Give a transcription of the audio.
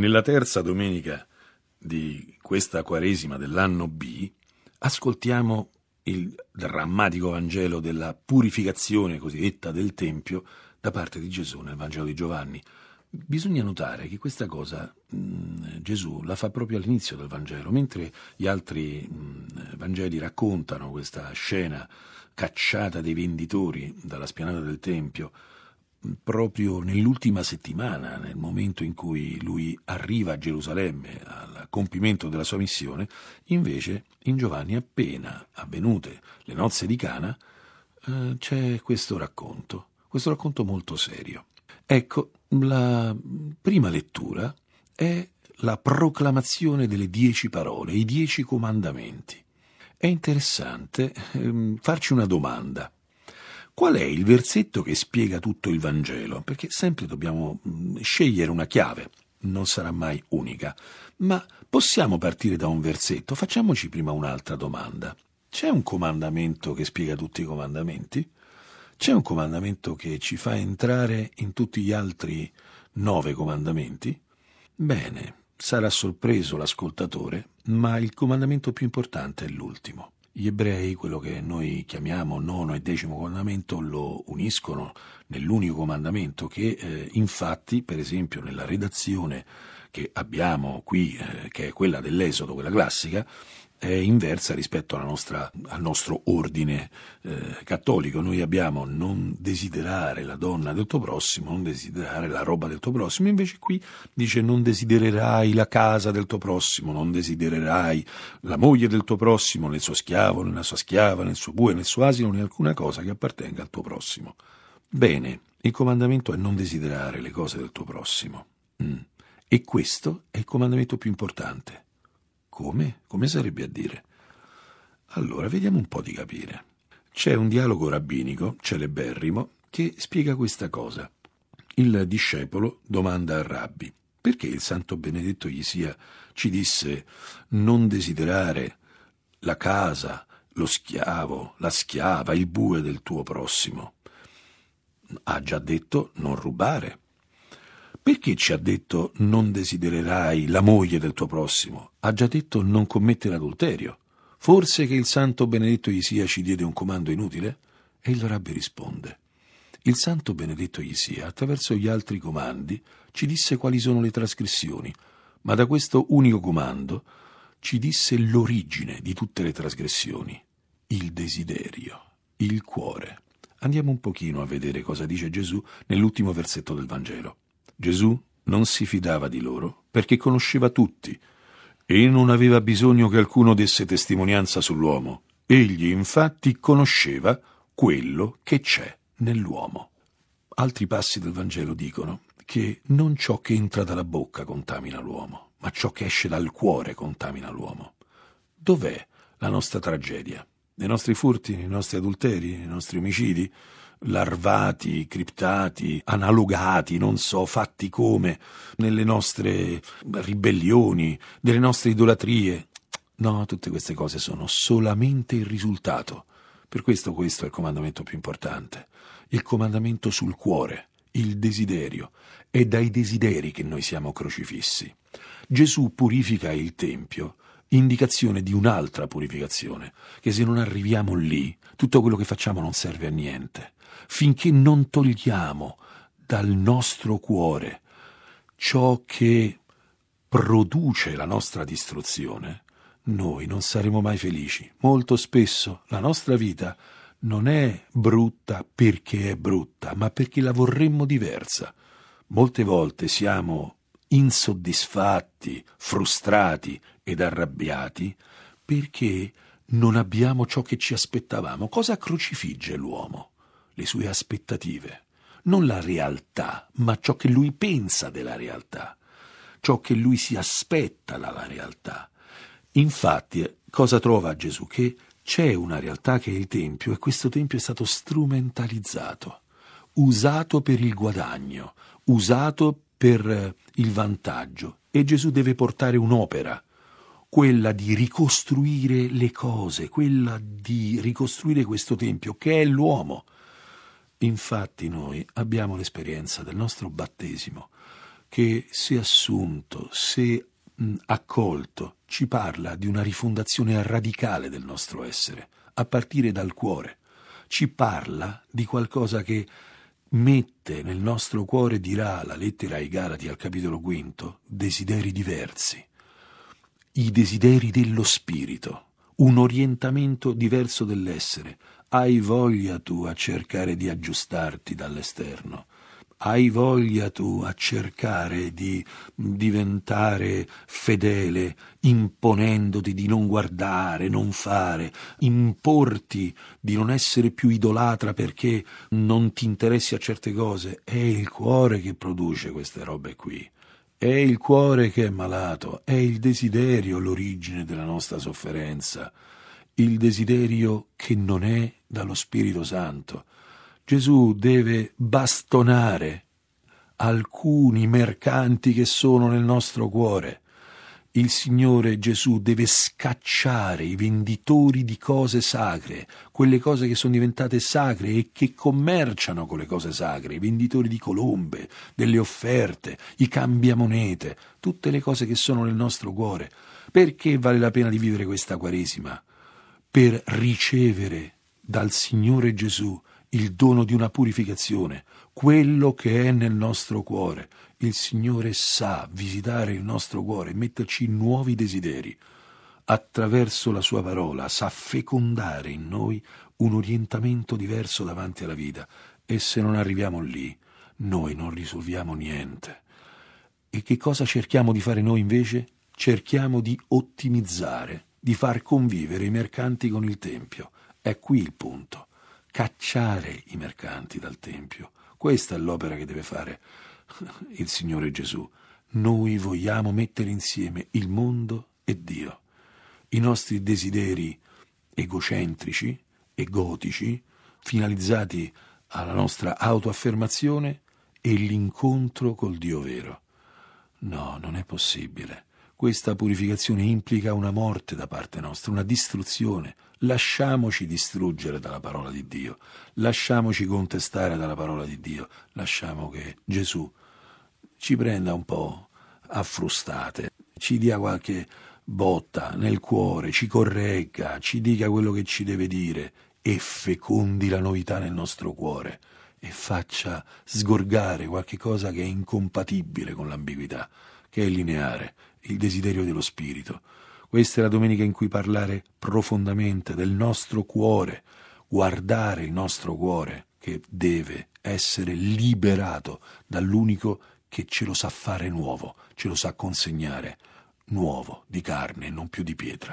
Nella terza domenica di questa Quaresima dell'anno B ascoltiamo il drammatico Vangelo della purificazione cosiddetta del Tempio da parte di Gesù nel Vangelo di Giovanni. Bisogna notare che questa cosa mh, mm, Gesù la fa proprio all'inizio del Vangelo, mentre gli altri mh, mm, Vangeli raccontano questa scena cacciata dei venditori dalla spianata del Tempio proprio nell'ultima settimana, nel momento in cui lui arriva a Gerusalemme al compimento della sua missione, invece in Giovanni appena avvenute le nozze di Cana eh, c'è questo racconto, questo racconto molto serio. Ecco, la prima lettura è la proclamazione delle dieci parole, i dieci comandamenti. È interessante ehm, farci una domanda. Qual è il versetto che spiega tutto il Vangelo? Perché sempre dobbiamo mm, scegliere una chiave, non sarà mai unica, ma possiamo partire da un versetto. Facciamoci prima un'altra domanda. C'è un comandamento che spiega tutti i comandamenti? C'è un comandamento che ci fa entrare in tutti gli altri nove comandamenti? Bene, sarà sorpreso l'ascoltatore, ma il comandamento più importante è l'ultimo. Gli ebrei, quello che noi chiamiamo nono e decimo comandamento, lo uniscono nell'unico comandamento che eh, infatti, per esempio, nella redazione che abbiamo qui, eh, che è quella dell'Esodo, quella classica, è inversa rispetto nostra, al nostro ordine eh, cattolico. Noi abbiamo non desiderare la donna del tuo prossimo, non desiderare la roba del tuo prossimo, invece qui dice non desidererai la casa del tuo prossimo, non desidererai la moglie del tuo prossimo, nel suo schiavo, nella sua schiava, nel suo bue, nel suo asino, né alcuna cosa che appartenga al tuo prossimo. Bene, il comandamento è non desiderare le cose del tuo prossimo. Mm. E questo è il comandamento più importante. Come? Come sarebbe a dire? Allora, vediamo un po' di capire. C'è un dialogo rabbinico, celeberrimo, che spiega questa cosa. Il discepolo domanda al rabbi perché il santo benedetto gli sia ci disse non desiderare la casa, lo schiavo, la schiava, il bue del tuo prossimo. Ha già detto non rubare. Perché ci ha detto non desidererai la moglie del tuo prossimo? Ha già detto non commettere adulterio. Forse che il santo benedetto Isia ci diede un comando inutile? E il rabbi risponde. Il santo benedetto Isia, attraverso gli altri comandi, ci disse quali sono le trasgressioni, ma da questo unico comando ci disse l'origine di tutte le trasgressioni, il desiderio, il cuore. Andiamo un pochino a vedere cosa dice Gesù nell'ultimo versetto del Vangelo. Gesù non si fidava di loro perché conosceva tutti e non aveva bisogno che alcuno desse testimonianza sull'uomo. Egli infatti conosceva quello che c'è nell'uomo. Altri passi del Vangelo dicono che non ciò che entra dalla bocca contamina l'uomo, ma ciò che esce dal cuore contamina l'uomo. Dov'è la nostra tragedia? Nei nostri furti, nei nostri adulteri, nei nostri omicidi? Larvati, criptati, analogati, non so, fatti come, nelle nostre ribellioni, nelle nostre idolatrie. No, tutte queste cose sono solamente il risultato. Per questo questo è il comandamento più importante, il comandamento sul cuore, il desiderio. È dai desideri che noi siamo crocifissi. Gesù purifica il Tempio indicazione di un'altra purificazione, che se non arriviamo lì, tutto quello che facciamo non serve a niente finché non togliamo dal nostro cuore ciò che produce la nostra distruzione, noi non saremo mai felici. Molto spesso la nostra vita non è brutta perché è brutta, ma perché la vorremmo diversa. Molte volte siamo insoddisfatti, frustrati ed arrabbiati perché non abbiamo ciò che ci aspettavamo. Cosa crocifigge l'uomo? le sue aspettative, non la realtà, ma ciò che lui pensa della realtà, ciò che lui si aspetta dalla realtà. Infatti, cosa trova Gesù? Che c'è una realtà che è il Tempio e questo Tempio è stato strumentalizzato, usato per il guadagno, usato per il vantaggio e Gesù deve portare un'opera, quella di ricostruire le cose, quella di ricostruire questo Tempio che è l'uomo, Infatti noi abbiamo l'esperienza del nostro battesimo, che se assunto, se accolto, ci parla di una rifondazione radicale del nostro essere, a partire dal cuore. Ci parla di qualcosa che mette nel nostro cuore, dirà la lettera ai Galati al capitolo quinto, desideri diversi, i desideri dello spirito, un orientamento diverso dell'essere. Hai voglia tu a cercare di aggiustarti dall'esterno, hai voglia tu a cercare di diventare fedele, imponendoti di non guardare, non fare, importi di non essere più idolatra perché non ti interessi a certe cose, è il cuore che produce queste robe qui. È il cuore che è malato, è il desiderio l'origine della nostra sofferenza, il desiderio che non è dallo Spirito Santo. Gesù deve bastonare alcuni mercanti che sono nel nostro cuore. Il Signore Gesù deve scacciare i venditori di cose sacre, quelle cose che sono diventate sacre e che commerciano con le cose sacre, i venditori di colombe, delle offerte, i cambiamonete, tutte le cose che sono nel nostro cuore. Perché vale la pena di vivere questa Quaresima? Per ricevere dal Signore Gesù il dono di una purificazione, quello che è nel nostro cuore. Il Signore sa visitare il nostro cuore, metterci nuovi desideri. Attraverso la sua parola sa fecondare in noi un orientamento diverso davanti alla vita e se non arriviamo lì, noi non risolviamo niente. E che cosa cerchiamo di fare noi invece? Cerchiamo di ottimizzare, di far convivere i mercanti con il Tempio. È qui il punto cacciare i mercanti dal Tempio. Questa è l'opera che deve fare il Signore Gesù. Noi vogliamo mettere insieme il mondo e Dio. I nostri desideri egocentrici, egotici, finalizzati alla nostra autoaffermazione e l'incontro col Dio vero. No, non è possibile. Questa purificazione implica una morte da parte nostra, una distruzione. Lasciamoci distruggere dalla parola di Dio, lasciamoci contestare dalla parola di Dio, lasciamo che Gesù ci prenda un po' a frustate, ci dia qualche botta nel cuore, ci corregga, ci dica quello che ci deve dire e fecondi la novità nel nostro cuore e faccia sgorgare qualche cosa che è incompatibile con l'ambiguità, che è lineare, il desiderio dello Spirito. Questa è la domenica in cui parlare profondamente del nostro cuore, guardare il nostro cuore che deve essere liberato dall'unico che ce lo sa fare nuovo, ce lo sa consegnare nuovo, di carne e non più di pietra.